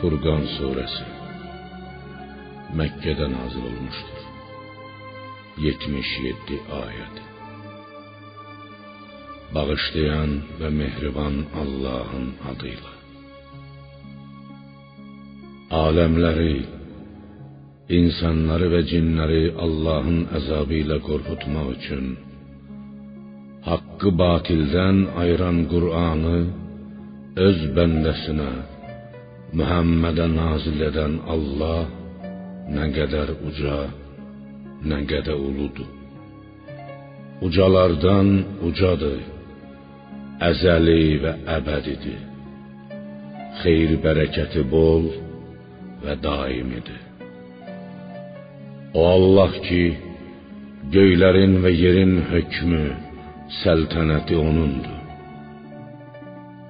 Furqan surəsi Məkkədə nazil olmuşdur. 77 ayət. Bağışlayan və mehriban Allahın adıyla. Aləmləri, insanları və cinləri Allahın əzabı ilə qorxutmaq üçün haqqı batildən ayıran Qur'anı öz bəndəsinə Muhammedə nazil edən Allah nə qədər uca, nə qədər uludur. Ucalardan ucadır, əzəli və əbədidir. Xeyir bərəkəti bol və daimidir. O Allah ki, göylərin və yerin hökmü, səltənəti onundur.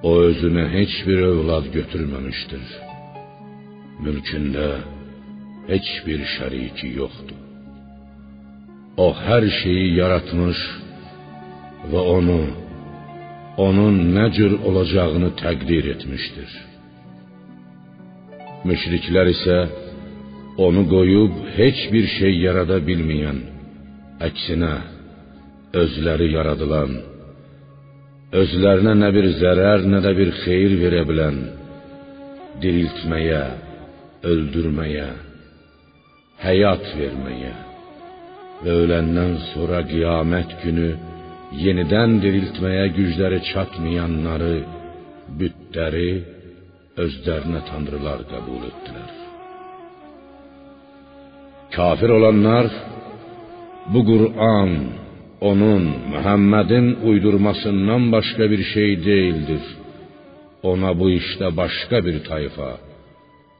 O özünə heç bir övlad götürməmişdir. Mülkündə heç bir şəriki yoxdur. O hər şeyi yaratmış və onu onun nə cür olacağını təqdir etmişdir. Müşriklər isə onu qoyub heç bir şey yarada bilməyən, əksinə özləri yaradılan özlərinə nə bir zərər, nə də bir xeyir verə bilən, diriltməyə, öldürməyə, həyat verməyə və öləndən sonra qiyamət günü yenidən diriltməyə gücləri çatmayanları, bütləri özlərinə tanrılar qəbul etdilər. Kafir olanlar bu Qur'an onun Muhammed'in uydurmasından başka bir şey değildir. Ona bu işte başka bir tayfa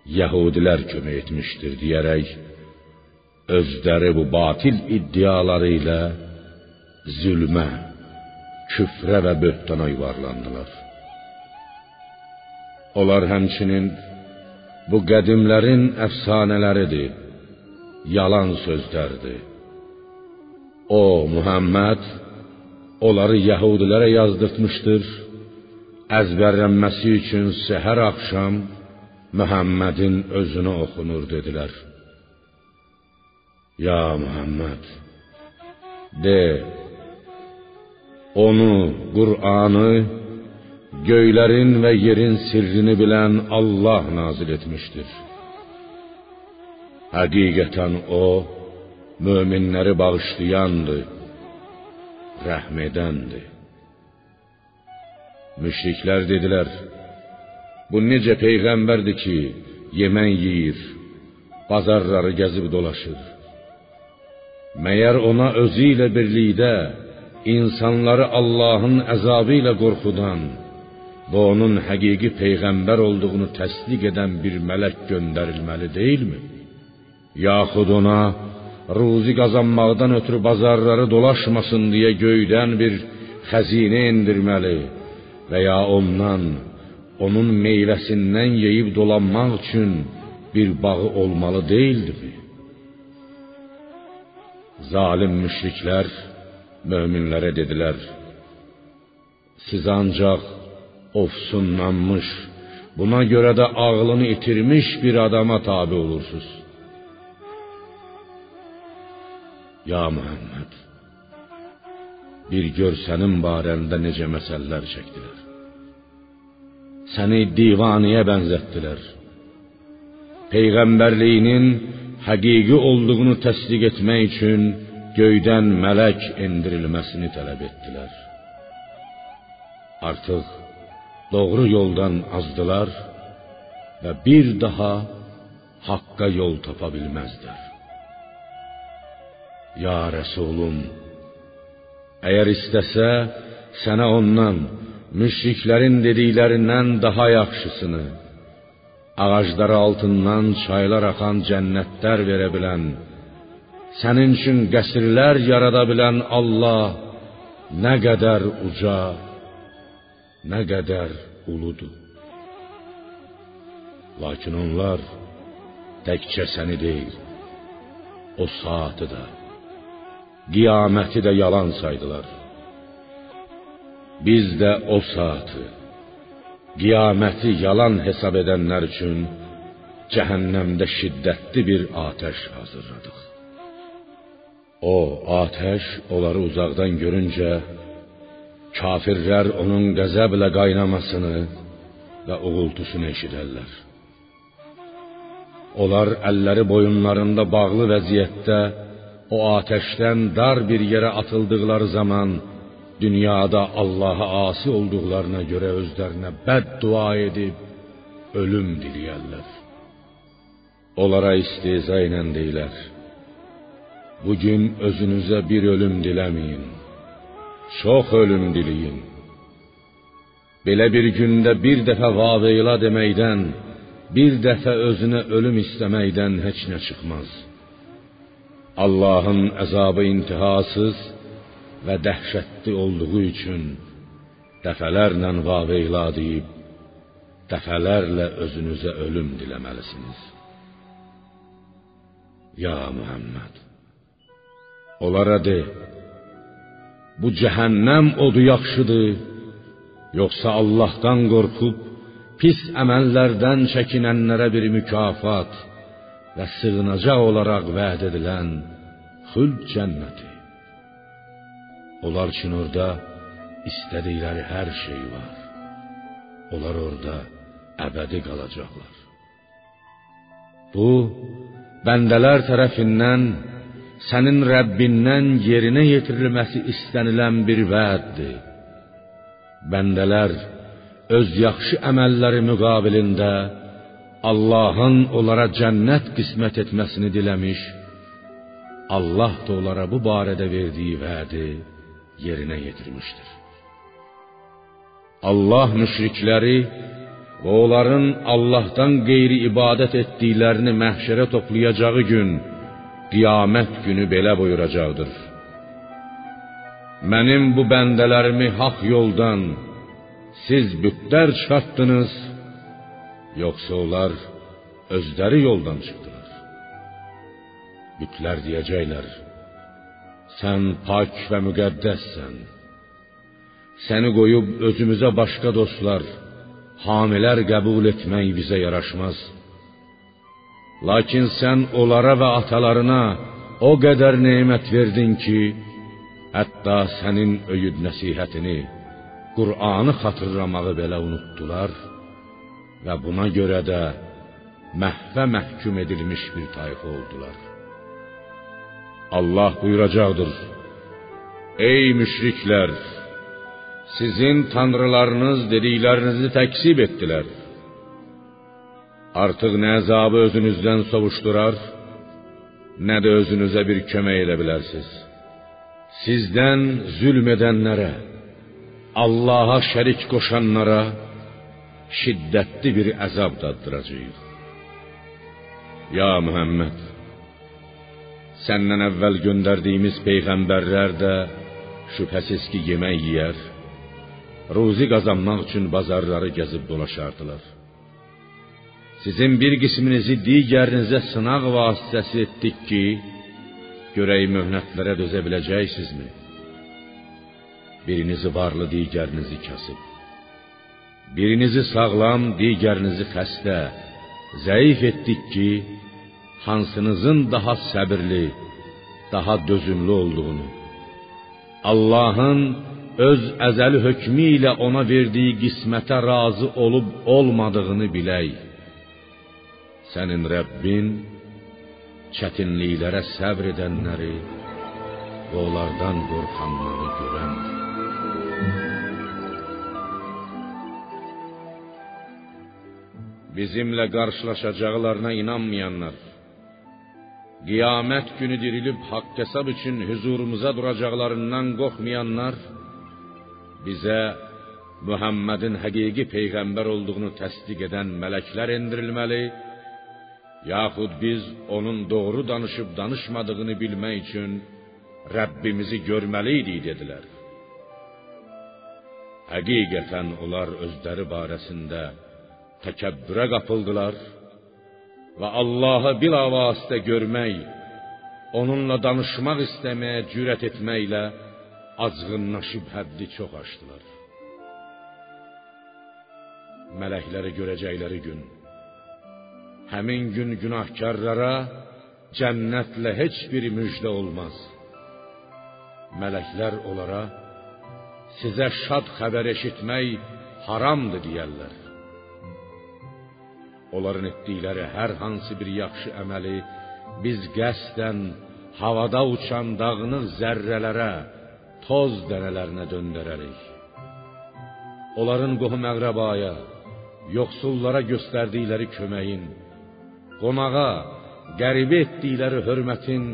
Yahudiler kömək etmiştir diyerek özleri bu batil iddialarıyla zulme, küfre ve böhtana yuvarlandılar. Onlar həmçinin bu qədimlərin əfsanələridir, yalan sözlərdir. O Muhammed onları Yahudilərə yazdırtmışdır. Əzbərlənməsi üçün səhər axşam Muhammedin özünə oxunur dedilər. Ya Muhammed de onu Qur'anı göylərin və yerin sirrini bilən Allah nazil etmişdir. Həqiqətən o möminləri bağışlayandır, rəhm edəndir. Müşriklər dedilər: Bu necə peyğəmbərdir ki, yemək yeyir, bazarları gəzib dolaşır? Məyər ona özü ilə birlikdə insanları Allahın əzabı ilə qorxudan və onun həqiqi peyğəmbər olduğunu təsdiq edən bir mələk göndərilməli deyilmi? Yaxud ona ruzi qazanmaqdan ötürü bazarları dolaşmasın deyə göydən bir xəzinə endirməli və ya ondan onun meyvəsindən yeyib dolanmaq üçün bir bağı olmalı deyildimi? Zalim müşriklər möminlərə dedilər: Siz ancaq ofsunlanmış, buna görə də ağlını itirmiş bir adama tabe olursunuz. Ya Muhammed, bir gör sənin barəndə necə məsələlər çəkdilər. Səni divaniyə bənzətdilər. Peyğəmbərliyinin həqiqi olduğunu təsdiq etmək üçün göydən mələk endirilməsini tələb etdilər. Artıq doğru yoldan azdılar və bir daha haqqa yol tapa bilməzdilər. Ya Resulüm, eğer istəsə, sənə ondan, müşriklərin dediklərindən daha yaxşısını, ağacları altından çaylar axan cənnətlər verə bilən, sənin üçün qəsrlər Allah nə qədər uca, nə qədər uludur. Lakin onlar təkcə səni deyil, o saatı da Qiyaməti də yalan saydılar. Biz də o saatı, qiyaməti yalan hesab edənlər üçün cəhənnəmdə şiddətli bir atəş hazırladıq. O atəş onları uzaqdan görüncə kafirlər onun qəzəblə qaynamasını və uğultusunu eşidərlər. Onlar əlləri boyunlarında bağlı vəziyyətdə o atəşdən dar bir yerə atıldıqları zaman dünyada Allah'a asi olduqlarına görə özlərinə bəddua edib ölüm diləyərlər. Onlara istehza ilə deyilər: Bugün özünüzə bir ölüm diləməyin. Çox ölüm diləyin. Belə bir gündə bir dəfə vaveyla deməkdən, bir dəfə özünə ölüm istəməkdən heç nə çıxmaz. Allahın əzabı intihasız və dəhşətli olduğu üçün dəfələrlə vaveyla deyib, dəfələrlə özünüzə ölüm diləməlisiniz. Ya Muhammed, onlara de, bu cəhənnəm odu yaxşıdır, yoxsa Allahdan qorxub pis əməllərdən çəkinənlərə bir mükafat və sığınacaq olaraq vəd edilən xüld cənnəti. Onlar üçün orada istədikləri hər şey var. Onlar orada əbədi qalacaqlar. Bu bəndələr tərəfindən sənin Rəbbindən yerinə yetirilməsi istənilən bir vəddir. Bəndələr öz yaxşı əməlləri müqabilində Allahın onlara cənnət qismət etməsini diləmiş, Allah da onlara bu barədə verdiyi vədi yerinə yetirmişdir. Allah müşrikləri və onların Allahdan qeyri ibadət etdiklərini məhşərə toplayacağı gün, qiyamət günü belə buyuracaqdır. Mənim bu bəndələrimi haqq yoldan siz bütlər çıxartdınız, yoxsa onlar özləri yoldan çıxdılar. Bütlər deyəcəklər: Sən pak və müqəddəssən. Səni qoyub özümüzə başqa dostlar, hamilər qəbul etmək bizə yaraşmaz. Lakin sən onlara və atalarına o qədər nemət verdin ki, hətta sənin öyüd nəsihətini, Qur'anı xatırlamağı belə unutdular və buna görə də məhvə məhkum edilmiş bir tayfa oldular. Allah buyuracaqdır: Ey müşriklər, sizin tanrılarınız dediklərinizi təksib etdilər. Artıq nə əzabı özünüzdən sovuşdurar, nə də özünüzə bir kömək edə bilərsiniz. Sizdən zülm edənlərə, Allaha şərik qoşanlara şiddətli bir əzab daddıracağıq. Ya Muhammed, səndən əvvəl göndərdiyimiz peyğəmbərlər də şübhəsiz ki, yemək yeyər, ruzi qazanmaq üçün bazarları gəzib dolaşardılar. Sizin bir qisminizi digərinizə sınaq vasitəsi etdik ki, görək möhnətlərə dözə biləcəksinizmi? Birinizi varlı, digərinizi kasıb. Birinizi sağlam, digərinizi xəstə, zəif etdik ki, hansınızın daha səbirli, daha dözümlü olduğunu, Allahın öz əzəli hökmü ilə ona verdiyi qismətə razı olub olmadığını bilək. Sənin Rəbbin çətinliklərə səbr edənləri və onlardan qorxanları görəndir. Bizimlə qarşılaşacaqlarına inanmayanlar, qiyamət günü dirilib haqq hesab üçün huzurumuza duracaqlarından qorxmayanlar bizə Muhammedin həqiqi peyğəmbər olduğunu təsdiq edən mələklər endirilməli, yaxud biz onun doğru danışıb danışmadığını bilmək üçün Rəbbimizi görməli idik dedilər. Həqiqətən onlar özləri barəsində təkəbbürə qapıldılar və Allahı bilavasitə görmək, onunla danışmaq istəməyə cürət etməklə azğınlaşıb həddi çox aşdılar. Mələkləri görəcəkləri gün həmin gün günahkarlara cənnətlə heç bir müjdə olmaz. Mələklər onlara sizə şad xəbər eşitmək haramdır deyərlər. Onların etdikləri hər hansı bir yaxşı əməli biz qəsdən havada uçan dağınıq zərrələrə, toz dənələrinə döndərərik. Onların qohum əqrəbaya, yoxsullara göstərdikləri köməyin, qonağa, qəribə etdikləri hörmətin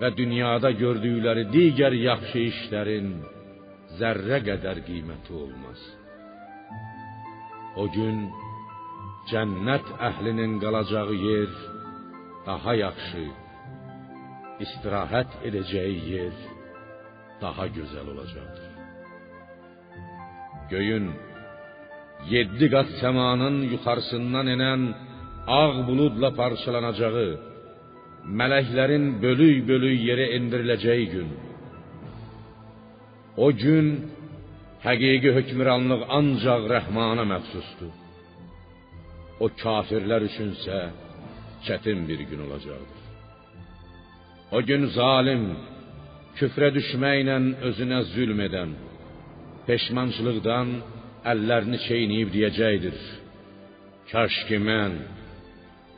və dünyada gördükləri digər yaxşı işlərin zərrə qədər qiyməti olmaz. O gün cənnət əhlinin qalacağı yer daha yaxşı, istirahət edəcəyi yer daha gözəl olacaqdır. Göyün yeddi qat səmanın yuxarısından enən ağ buludla parçalanacağı, mələklərin bölük-bölük yerə endiriləcəyi gün. O gün həqiqi hökmranlıq ancaq Rəhmana məxsusdur. O kafirlər üçünsə çətin bir gün olacaqdır. O gün zalim, küfrə düşməklə özünə zülm edən, peşmançılıqdan əllərini çeynəyib deyəcəkdir: Kaş ki mən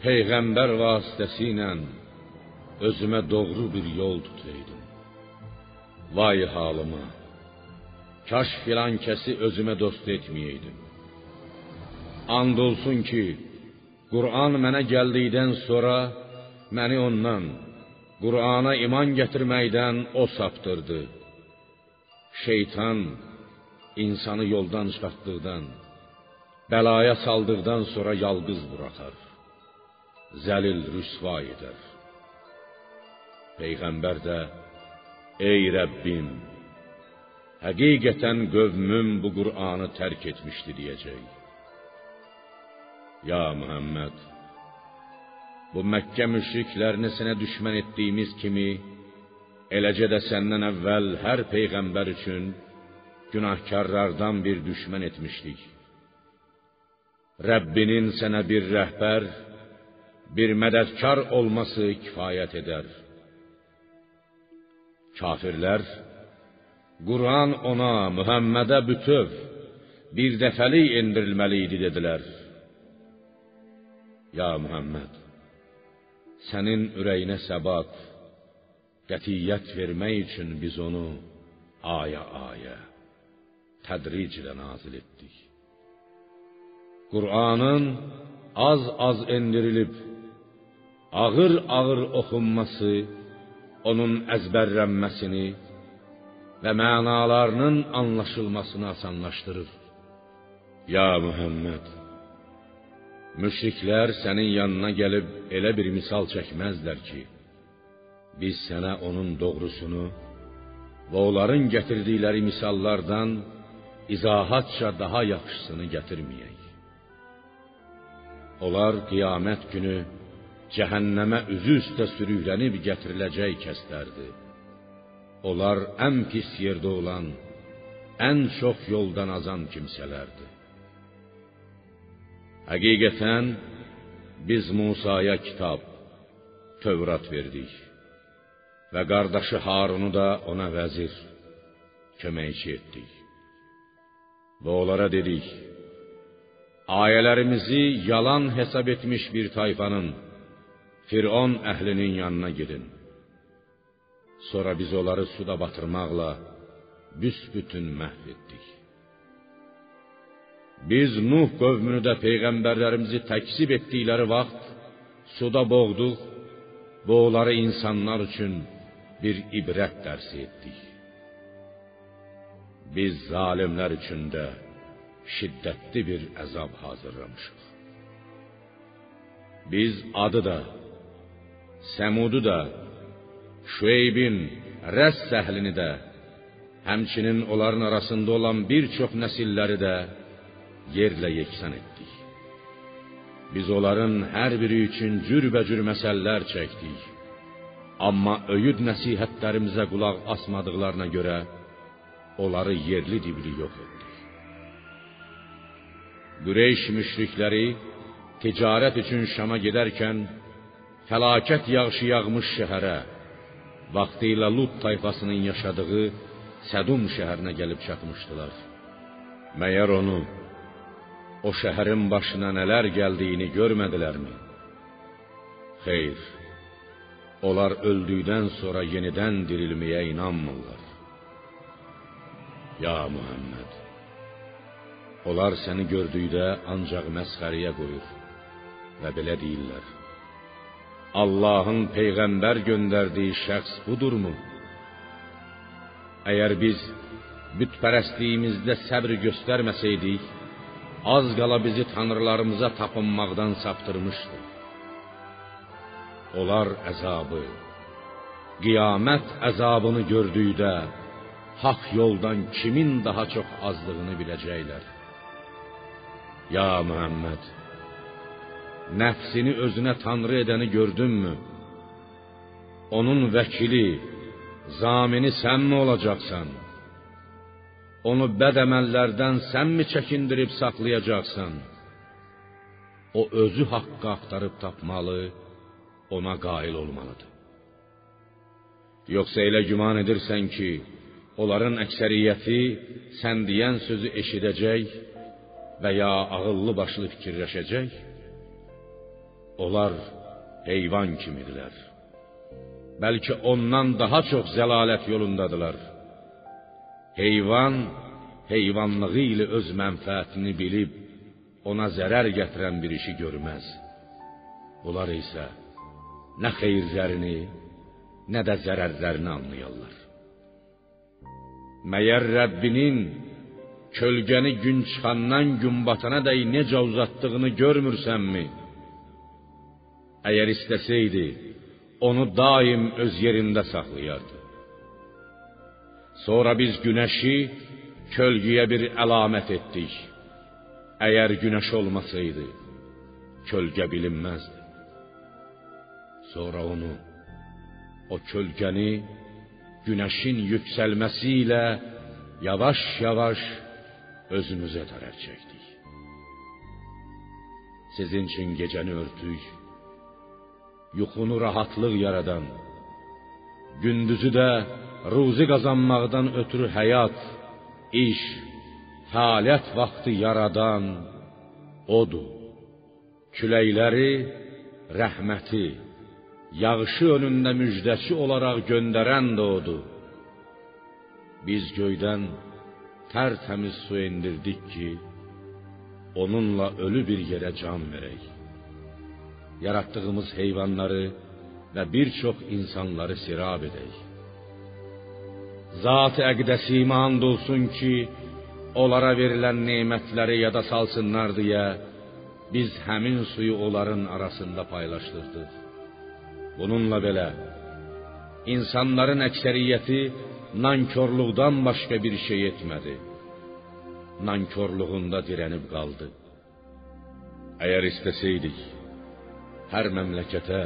peyğəmbər vasitəsilə özümə doğru bir yol tutaydım. Vay halıma! Kaş filan kəsi özümə dost etməyeydim. And olsun ki, Qur'an mənə gəldikdən sonra məni ondan, Qur'ana iman gətirməkdən o saptırdı. Şeytan insanı yoldan çıxartdıqdan, bəlaya saldıqdan sonra yalqız buraxar. Zəlil rüsva edər. Peyğəmbər də ey Rəbbim həqiqətən qövmüm bu Qur'anı tərk etmişdi deyəcək. Ya Muhammed bu Məkkə müşriklərini sənə düşmən etdiyimiz kimi eləcə də səndən əvvəl hər peyğəmbər üçün günahkarlardan bir düşmən etmişdik. Rəbbinin sənə bir rəhbər, bir mədədkar olması kifayət edər. Kafirlər Quran ona, Muhammedə bütöv bir dəfəlik endirilməli idi. Ya Muhammed, sənin ürəyinə səbat, qətiyyət vermək üçün biz onu aya-aya, tədriclə nazil etdik. Qur'anın az-az endirilib, ağır-ağır oxunması, onun əzbərlənməsini və mənalarının anlaşılmasını asanlaşdırır. Ya Muhammed, müşriklər sənin yanına gəlib elə bir misal çəkməzlər ki, biz sənə onun doğrusunu və onların gətirdikləri misallardan izahatça daha yaxşısını gətirməyək. Onlar qiyamət günü cəhənnəmə üzü üstə sürüklənib gətiriləcək kəslərdir. Onlar ən pis yerdə olan, ən çox yoldan azan kimsələrdir. Həqiqətən biz Musaya kitab, Tövrat verdik və qardaşı Harunu da ona vəzir, köməkçi etdik. Və onlara dedik: Ayələrimizi yalan hesab etmiş bir tayfanın Firon əhlinin yanına gedin. Sonra biz onları suda batırmaqla büsbütün məhv etdik. Biz Nuh qövmünü də peyğəmbərlərimizi təkzib etdikləri vaxt suda boğduq və onları insanlar üçün bir ibrət dərsi etdik. Biz zalimlər üçün də şiddətli bir əzab hazırlamışıq. Biz adı da, Səmudu da, Şüeybin, Rəs səhlini də, həmçinin onların arasında olan bir çox nəsilləri də yerlə yeksan etdik. Biz onların hər biri üçün cürbəcür məsəllər çəkdik. Amma öyüd nəsihətlərimizə qulaq asmadıqlarına görə onları yerli dibli yox etdik. Qureyş müşrikləri ticarət üçün Şama gedərkən fəlakət yağışı yağmış şəhərə, vaxtilə Lut tayfasının yaşadığı Sədum şəhərinə gəlib çatmışdılar. Məyər onu o şəhərin başına nələr gəldiyini görmədilərmi? Xeyr. Onlar öldükdən sonra yenidən dirilməyə inanmırlar. Ya Muhammed, onlar səni gördükdə ancaq məsxəriyə qoyur və belə deyirlər: Allahın peyğəmbər göndərdiyi şəxs budurmu? Əgər biz bütpərəstliyimizdə səbr göstərməsəydik, az qala bizi tanrılarımıza tapınmaqdan saptırmışdı. Onlar əzabı, qiyamət əzabını gördükdə haqq yoldan kimin daha çox azdığını biləcəklər. Ya Muhammed, nəfsini özünə tanrı edəni gördünmü? Onun vəkili, zamini sənmi olacaqsan? Onu bəd əməllərdən sənmi çəkindirib saxlayacaqsan? O özü haqqı axtarıb tapmalı, ona qail olmalıdır. Yoxsa elə güman edirsən ki, onların əksəriyyəti sən deyən sözü eşidəcək və ya ağıllı başlı fikirləşəcək? Onlar heyvan kimidirlər. Bəlkə ondan daha çox zəlalət yolundadılar. Heyvan heyvanlığı ilə öz mənfəətini bilib ona zərər gətirən bir işi görməz. Bunlar isə nə xeyirlərini, nə də zərərlərini anlayırlar. Məyər Rəbbinin kölgəni gün çıxandan gün batana dək necə uzatdığını görmürsənmi? Əgər istəsəydi, onu daim öz yerində saxlayardı. Sonra biz günəşi kölgəyə bir əlamət etdik. Əgər günəş olmasaydı, kölgə bilinməzdi. Sonra onu o kölgəni günəşin yüksəlməsi ilə yavaş-yavaş özümüzə tərəf çəkdik. Sizin üçün gecəni örtük, yuxunu rahatlıq yaradan, gündüzü də ruzi qazanmaqdan ötürü həyat, iş, fəaliyyət vaxtı yaradan odur. Küləkləri rəhməti, yağışı önündə müjdəçi olaraq göndərən də odur. Biz göydən tərtəmiz su endirdik ki, onunla ölü bir yerə can verək. Yaratdığımız heyvanları və bir çox insanları sirab edək. Zat-ı əqdəsimə and olsun ki, onlara verilən nemətləri yada salsınlar deyə biz həmin suyu onların arasında paylaşdırdıq. Bununla belə insanların əksəriyyəti nankorluqdan başqa bir şey etmədi. Nankorluğunda dirənib qaldı. Əgər istəsəydik, hər məmləkətə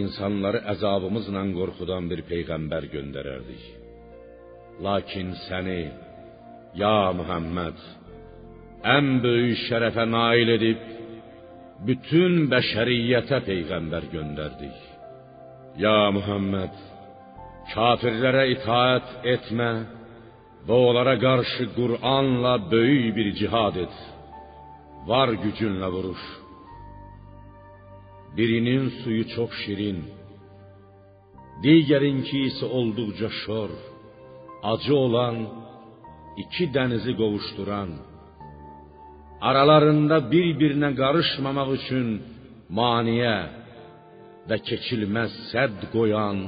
insanları əzabımızla qorxudan bir peyğəmbər göndərərdik. Lakin səni, ya Muhammed, ən böyük şərəfə nail edib bütün bəşəriyyətə peyğəmbər göndərdik. Ya Muhammed, kafirlərə itaat etmə və onlara qarşı Qur'anla böyük bir cihad et. Var gücünlə vuruş. Birinin suyu çox şirin, digərinki isə olduqca şor, acı olan iki dənizi qovuşduran aralarında bir-birinə qarışmamaq üçün maniyə və keçilməz sədd qoyan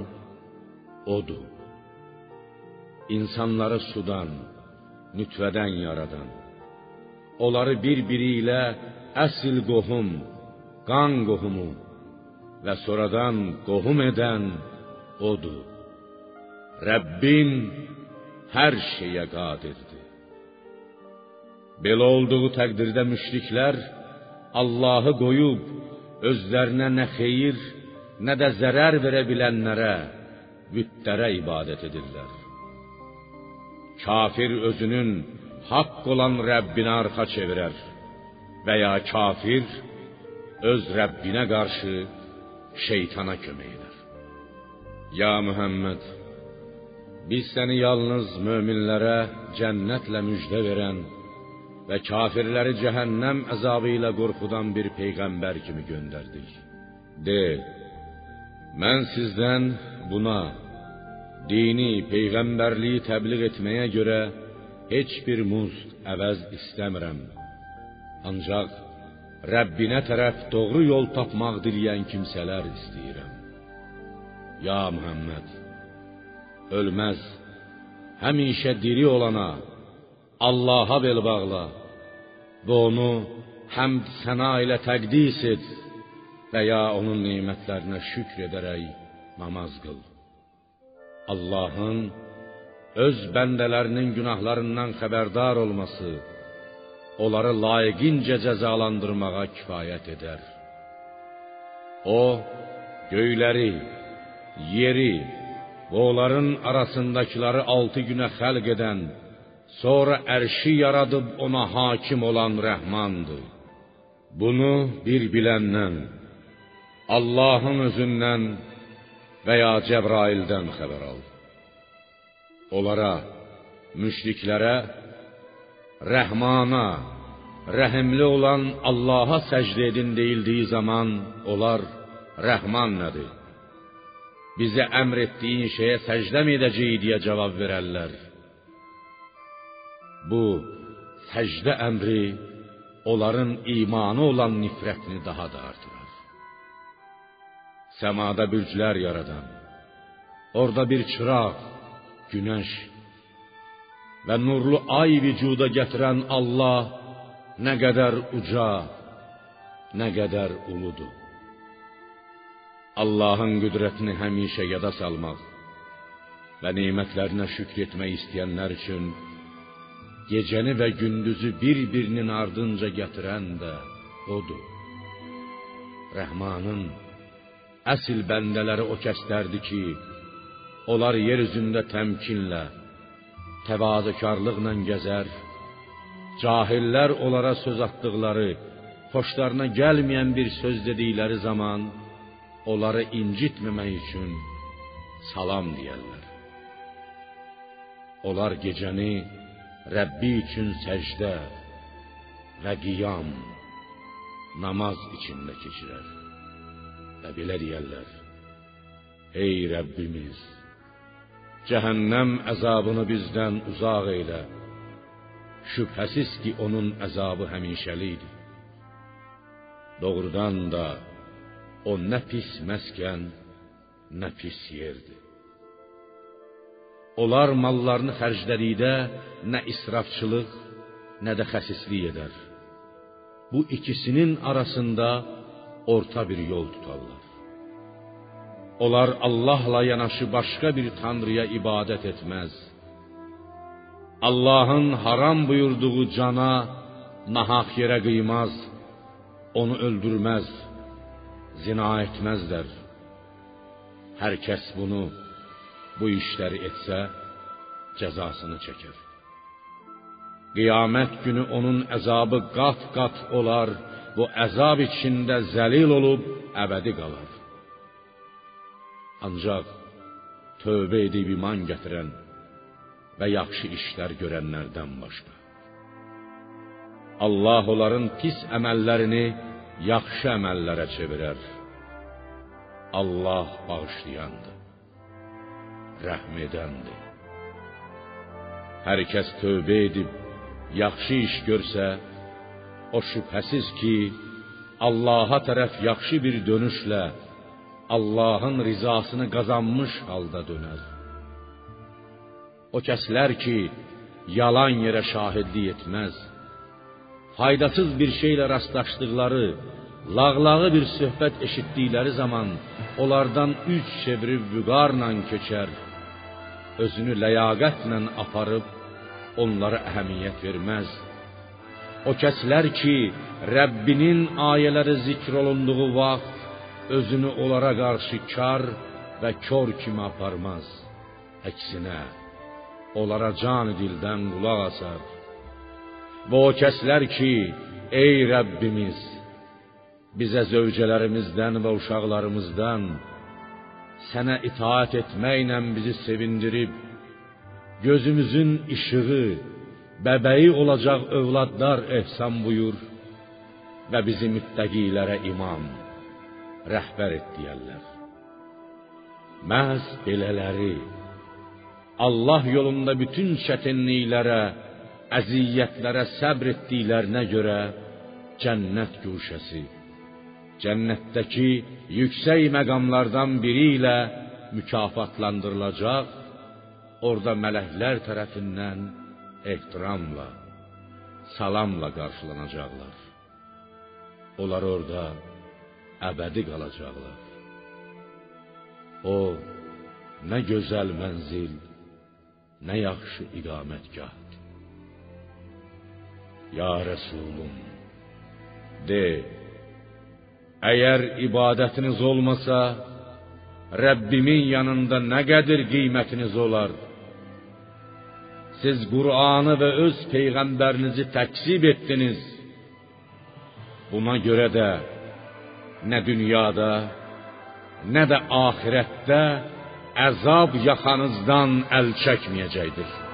odur. İnsanları sudan, nütvədən yaradan, onları bir-biri ilə əsl qohum, qan qohumu və sonradan qohum edən odur. Rəbbin hər şeyə qadirdir. Belə olduğu təqdirdə müşriklər Allahı qoyub özlərinə nə xeyir, nə də zərər verə bilənlərə, bütlərə ibadət edirlər. Kafir özünün haqq olan Rəbbinə arxa çevirər və ya kafir öz Rəbbinə qarşı şeytana kömək edər. Ya Muhammed, biz səni yalnız möminlərə cənnətlə müjdə verən və kafirləri cəhənnəm əzabı ilə bir peyğəmbər kimi göndərdik. De, mən sizdən buna dini peyğəmbərliyi təbliğ etməyə görə heç bir muzd əvəz istəmirəm. Ancaq Rəbbinə tərəf doğru yol tapmaq diləyən kimsələr istəyirəm. Ya Muhammed, ölməz, həmişə diri olana Allaha bel bağla və onu həmd səna ilə təqdis et və ya onun nemətlərinə şükr edərək namaz qıl. Allahın öz bəndələrinin günahlarından xəbərdar olması, onları layiqincə cəzalandırmağa kifayət edər. O, göyləri, yeri və onların arasındakiləri altı günə xəlq edən, sonra ərşi yaradıb ona hakim olan Rəhmandır. Bunu bir biləndən, Allahın özündən və ya Cəbraildən xəbər al. Onlara, müşriklərə, Rəhmana, rəhimli olan Allaha səcdə edin deyildiyi zaman onlar Rəhman nədir? Bizə əmr etdiyin şeyə səcdə mi edəcəyik deyə cavab verərlər. Bu səcdə əmri onların imanı olan nifrətini daha da artırar. Səmada bürclər yaradan, orada bir çıraq, günəş və nurlu ay vücuda gətirən Allah nə qədər uca, nə qədər uludur. Allahın qüdrətini həmişə yada salmaq və nemətlərinə şükr etmək istəyənlər üçün gecəni və gündüzü bir-birinin ardınca gətirən də odur. Rəhmanın əsl bəndələri o kəslərdir ki, onlar yer üzündə təmkinlə, təvazökarlıqla gəzər, cahillər onlara söz atdıqları, xoşlarına gəlməyən bir söz dedikləri zaman onları incitməmək üçün salam deyərlər. Onlar gecəni Rəbbi üçün səcdə və qiyam, namaz içində keçirər. Və belə deyərlər: Ey Rəbbimiz, cəhənnəm əzabını bizdən uzaq eylə. Şübhəsiz ki, onun əzabı həmişəlikdir. Doğrudan da o nə pis məskən, nə pis yerdir. Onlar mallarını xərclədikdə nə israfçılıq, nə də xəsislik edər. Bu ikisinin arasında orta bir yol tutarlar. Onlar Allahla yanaşı başqa bir tanrıya ibadət etməz. Allahın haram buyurduğu cana nahaq yerə qıymaz, onu öldürməz, zina etməzlər. Hər kəs bunu bu işləri etsə, cəzasını çəkər. Qiyamət günü onun əzabı qat-qat olar, bu əzab içində zəlil olub əbədi qalar. Ancaq tövbə edib iman gətirən və yaxşı işlər görənlərdən başqa. Allah onların pis əməllərini yaxşı əməllərə çevirər. Allah bağışlayandır, rəhm edəndir. Hər kəs tövbə edib yaxşı iş görsə, o şübhəsiz ki, Allaha tərəf yaxşı bir dönüşlə Allahın rizasını qazanmış halda dönər. O kəslər ki, yalan yerə şahidlik etməz, faydasız bir şeylə rastlaşdıqları, lağlağı bir söhbət eşitdikləri zaman onlardan üç çevirib vüqarla keçər, özünü ləyaqətlə aparıb onlara əhəmiyyət verməz. O kəslər ki, Rəbbinin ayələri zikr olunduğu vaxt özünü onlara qarşı kar və kör kimi aparmaz. Əksinə, onlara can dildən qulaq asar. 'Və o kəslər ki, ey Rəbbimiz, bizə zövcələrimizdən və uşaqlarımızdan sənə itaat etməklə bizi sevindirib, gözümüzün işığı, bəbəyi olacaq övladlar ehsan buyur və bizi müttəqilərə imam, rəhbər et deyərlər. Məhz belələri Allah yolunda bütün çətinliklərə, əziyyətlərə səbr etdiklərinə görə cənnət guşəsi, cənnətdəki yüksək məqamlardan biri ilə mükafatlandırılacaq, orada mələklər tərəfindən ehtiramla, salamla qarşılanacaqlar. Onlar orada əbədi qalacaqlar. O nə gözəl mənzil, nə yaxşı iqamətgahdır. Ya Rəsulum, de, əgər ibadətiniz olmasa, Rəbbimin yanında nə qədir qiymətiniz olar? Siz Qur'anı və öz peyğəmbərinizi təksib etdiniz. Buna görə də nə dünyada, nə də axirətdə əzab yaxanızdan əl çəkməyəcəkdir.